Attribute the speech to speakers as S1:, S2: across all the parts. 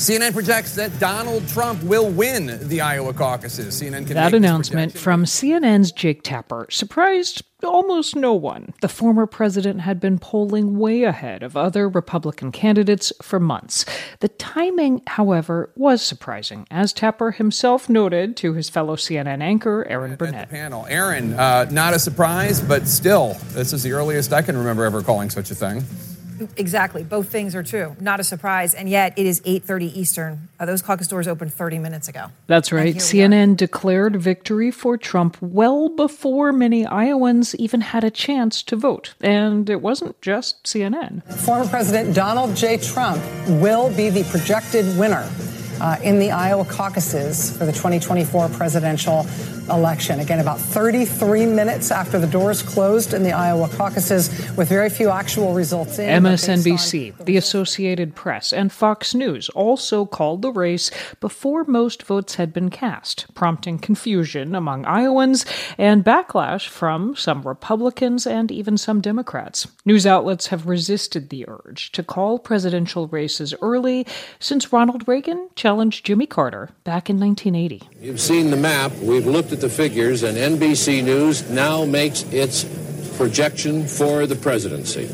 S1: CNN projects that Donald Trump will win the Iowa caucuses. CNN can
S2: that announcement from CNN's Jake Tapper surprised almost no one. The former president had been polling way ahead of other Republican candidates for months. The timing, however, was surprising, as Tapper himself noted to his fellow CNN anchor, Erin Burnett.
S1: panel. Erin, uh, not a surprise, but still, this is the earliest I can remember ever calling such a thing.
S3: Exactly. Both things are true. Not a surprise. And yet it is 8.30 Eastern. Uh, those caucus doors opened 30 minutes ago.
S2: That's right. CNN declared victory for Trump well before many Iowans even had a chance to vote. And it wasn't just CNN.
S4: Former President Donald J. Trump will be the projected winner uh, in the Iowa caucuses for the 2024 presidential election. Again, about 33 minutes after the doors closed in the Iowa caucuses, with very few actual results in.
S2: MSNBC, the Associated Press, and Fox News also called the race before most votes had been cast, prompting confusion among Iowans and backlash from some Republicans and even some Democrats. News outlets have resisted the urge to call presidential races early since Ronald Reagan challenged Jimmy Carter back in 1980.
S5: You've seen the map. We've looked at the figures, and NBC News now makes its projection for the presidency.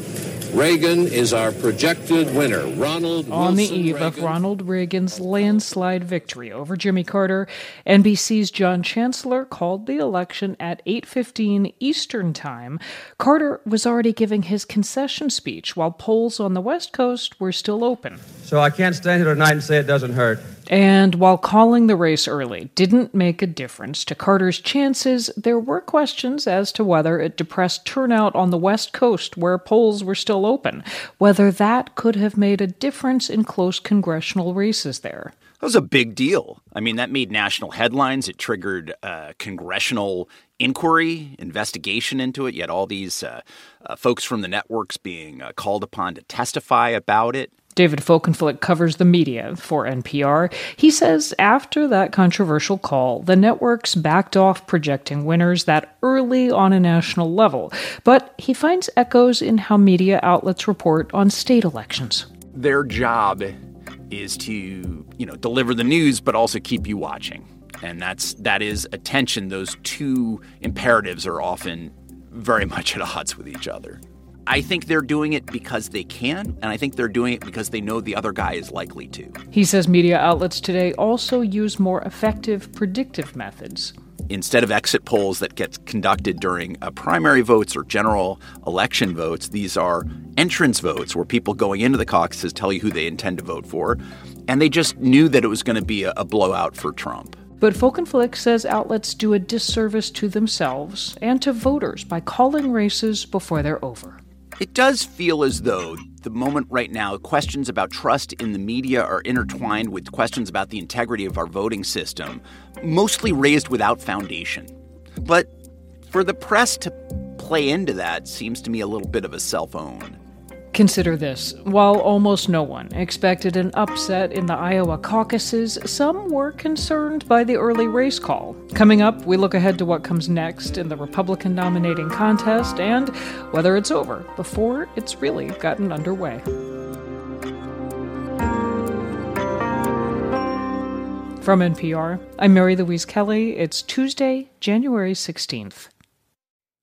S5: Reagan is our projected winner. Ronald
S2: On
S5: Wilson
S2: the eve
S5: Reagan.
S2: of Ronald Reagan's landslide victory over Jimmy Carter, NBC's John Chancellor called the election at 8:15 Eastern Time. Carter was already giving his concession speech while polls on the West Coast were still open.
S6: So I can't stand here tonight and say it doesn't hurt.
S2: And while calling the race early didn't make a difference to Carter's chances, there were questions as to whether it depressed turnout on the West Coast where polls were still open, whether that could have made a difference in close congressional races there.
S7: That was a big deal. I mean, that made national headlines. It triggered uh, congressional inquiry, investigation into it. You had all these uh, uh, folks from the networks being uh, called upon to testify about it.
S2: David Folkenflik covers the media for NPR. He says after that controversial call, the networks backed off projecting winners that early on a national level. But he finds echoes in how media outlets report on state elections.
S7: Their job is to, you know, deliver the news but also keep you watching. And that's that is attention. Those two imperatives are often very much at odds with each other. I think they're doing it because they can, and I think they're doing it because they know the other guy is likely to.
S2: He says media outlets today also use more effective predictive methods.
S7: Instead of exit polls that get conducted during primary votes or general election votes, these are entrance votes where people going into the caucuses tell you who they intend to vote for, and they just knew that it was going to be a, a blowout for Trump.
S2: But Folkenflik says outlets do a disservice to themselves and to voters by calling races before they're over.
S7: It does feel as though the moment right now, questions about trust in the media are intertwined with questions about the integrity of our voting system, mostly raised without foundation. But for the press to play into that seems to me a little bit of a self own.
S2: Consider this. While almost no one expected an upset in the Iowa caucuses, some were concerned by the early race call. Coming up, we look ahead to what comes next in the Republican nominating contest and whether it's over before it's really gotten underway. From NPR, I'm Mary Louise Kelly. It's Tuesday, January 16th.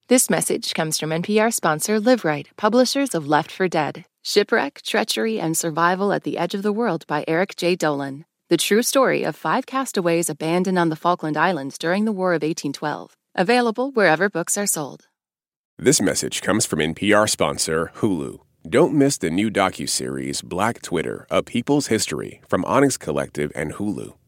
S8: This message comes from NPR sponsor Liveright, publishers of Left for Dead Shipwreck, Treachery, and Survival at the Edge of the World by Eric J. Dolin. The true story of five castaways abandoned on the Falkland Islands during the War of 1812. Available wherever books are sold.
S9: This message comes from NPR sponsor Hulu. Don't miss the new docuseries Black Twitter: A People's History from Onyx Collective and Hulu.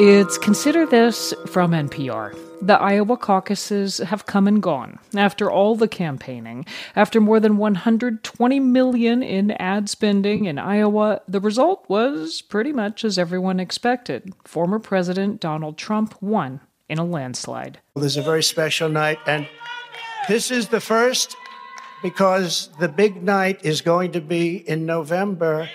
S2: It's Consider This from NPR. The Iowa caucuses have come and gone after all the campaigning. After more than 120 million in ad spending in Iowa, the result was pretty much as everyone expected. Former President Donald Trump won in a landslide.
S10: This is a very special night, and this is the first because the big night is going to be in November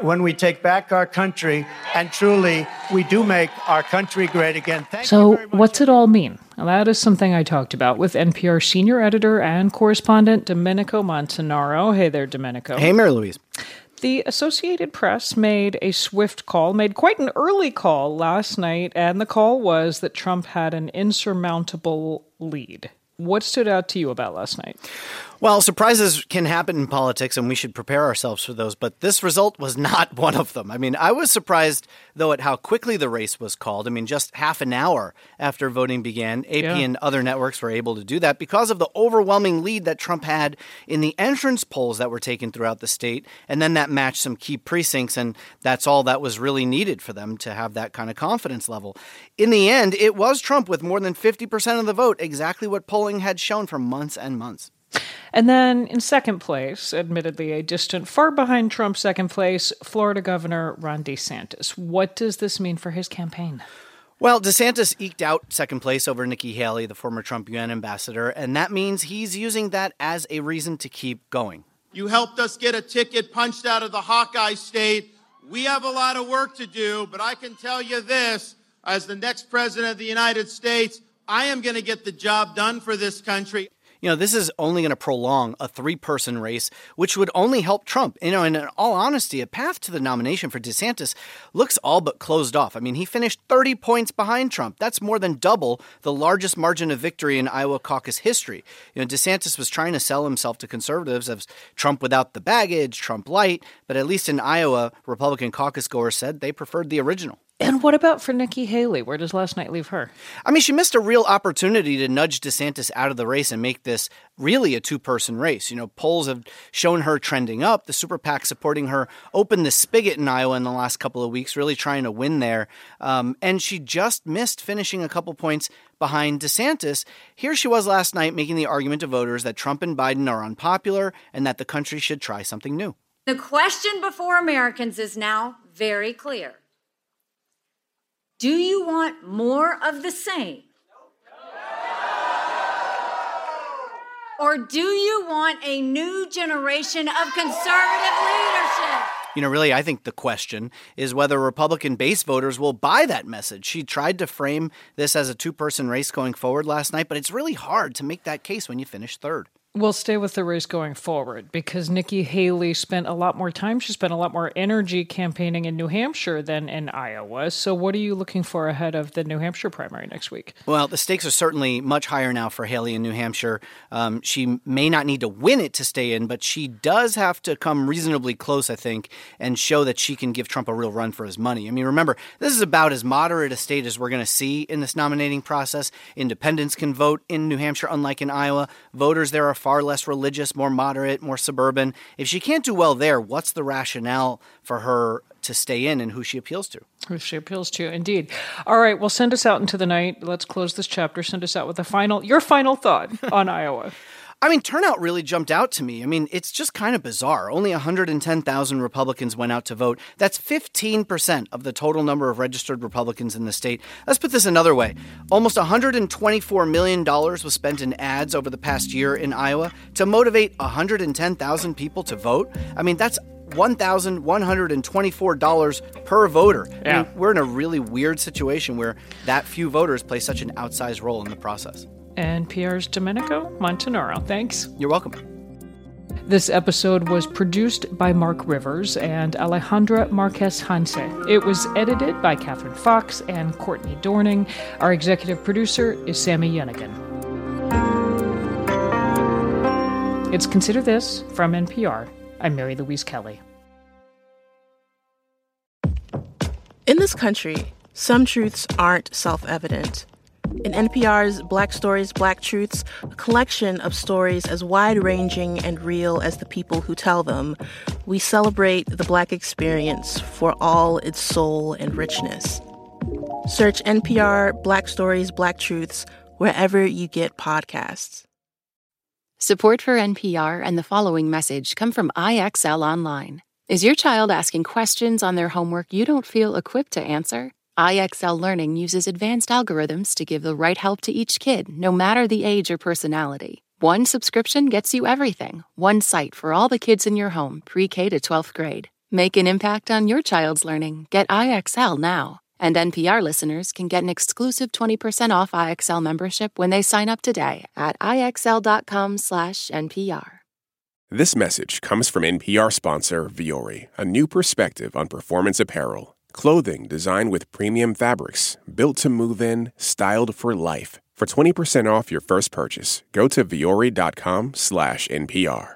S10: when we take back our country and truly we do make our country great again. Thank
S2: so, what's it all mean? Well, that is something I talked about with NPR senior editor and correspondent Domenico Montanaro. Hey there, Domenico.
S11: Hey, Mary Louise.
S2: The Associated Press made a swift call, made quite an early call last night, and the call was that Trump had an insurmountable lead. What stood out to you about last night?
S11: Well, surprises can happen in politics, and we should prepare ourselves for those. But this result was not one of them. I mean, I was surprised, though, at how quickly the race was called. I mean, just half an hour after voting began, AP yeah. and other networks were able to do that because of the overwhelming lead that Trump had in the entrance polls that were taken throughout the state. And then that matched some key precincts, and that's all that was really needed for them to have that kind of confidence level. In the end, it was Trump with more than 50% of the vote, exactly what polling had shown for months and months.
S2: And then in second place, admittedly a distant far behind Trump, second place, Florida Governor Ron DeSantis. What does this mean for his campaign?
S11: Well, DeSantis eked out second place over Nikki Haley, the former Trump UN ambassador, and that means he's using that as a reason to keep going.
S12: You helped us get a ticket punched out of the Hawkeye state. We have a lot of work to do, but I can tell you this as the next president of the United States, I am going to get the job done for this country
S11: you know, this is only going to prolong a three person race, which would only help Trump. You know, and in all honesty, a path to the nomination for DeSantis looks all but closed off. I mean, he finished 30 points behind Trump. That's more than double the largest margin of victory in Iowa caucus history. You know, DeSantis was trying to sell himself to conservatives as Trump without the baggage, Trump light, but at least in Iowa, Republican caucus goers said they preferred the original.
S2: And what about for Nikki Haley? Where does last night leave her?
S11: I mean, she missed a real opportunity to nudge DeSantis out of the race and make this really a two person race. You know, polls have shown her trending up. The super PAC supporting her opened the spigot in Iowa in the last couple of weeks, really trying to win there. Um, and she just missed finishing a couple points behind DeSantis. Here she was last night making the argument to voters that Trump and Biden are unpopular and that the country should try something new.
S13: The question before Americans is now very clear. Do you want more of the same? Or do you want a new generation of conservative leadership?
S11: You know, really, I think the question is whether Republican base voters will buy that message. She tried to frame this as a two person race going forward last night, but it's really hard to make that case when you finish third.
S2: We'll stay with the race going forward because Nikki Haley spent a lot more time. She spent a lot more energy campaigning in New Hampshire than in Iowa. So, what are you looking for ahead of the New Hampshire primary next week?
S11: Well, the stakes are certainly much higher now for Haley in New Hampshire. Um, she may not need to win it to stay in, but she does have to come reasonably close, I think, and show that she can give Trump a real run for his money. I mean, remember, this is about as moderate a state as we're going to see in this nominating process. Independents can vote in New Hampshire, unlike in Iowa. Voters there are far less religious, more moderate, more suburban. If she can't do well there, what's the rationale for her to stay in and who she appeals to?
S2: Who she appeals to, indeed. All right, well, send us out into the night. Let's close this chapter. Send us out with a final, your final thought on Iowa.
S11: I mean, turnout really jumped out to me. I mean, it's just kind of bizarre. Only 110,000 Republicans went out to vote. That's 15% of the total number of registered Republicans in the state. Let's put this another way almost $124 million was spent in ads over the past year in Iowa to motivate 110,000 people to vote. I mean, that's $1,124 per voter.
S2: Yeah.
S11: I mean, we're in a really weird situation where that few voters play such an outsized role in the process.
S2: NPR's Domenico Montanaro. Thanks.
S11: You're welcome.
S2: This episode was produced by Mark Rivers and Alejandra Marquez Janse. It was edited by Catherine Fox and Courtney Dorning. Our executive producer is Sami Yenigun. It's Consider This from NPR. I'm Mary Louise Kelly.
S14: In this country, some truths aren't self evident. In NPR's Black Stories, Black Truths, a collection of stories as wide ranging and real as the people who tell them, we celebrate the Black experience for all its soul and richness. Search NPR Black Stories, Black Truths wherever you get podcasts.
S8: Support for NPR and the following message come from IXL Online. Is your child asking questions on their homework you don't feel equipped to answer? IXL Learning uses advanced algorithms to give the right help to each kid, no matter the age or personality. One subscription gets you everything. One site for all the kids in your home, pre K to 12th grade. Make an impact on your child's learning. Get IXL now. And NPR listeners can get an exclusive 20% off IXL membership when they sign up today at IXL.com/NPR.
S9: This message comes from NPR sponsor Vuori, a new perspective on performance apparel. Clothing designed with premium fabrics, built to move in, styled for life. For 20% off your first purchase, go to vuori.com/npr.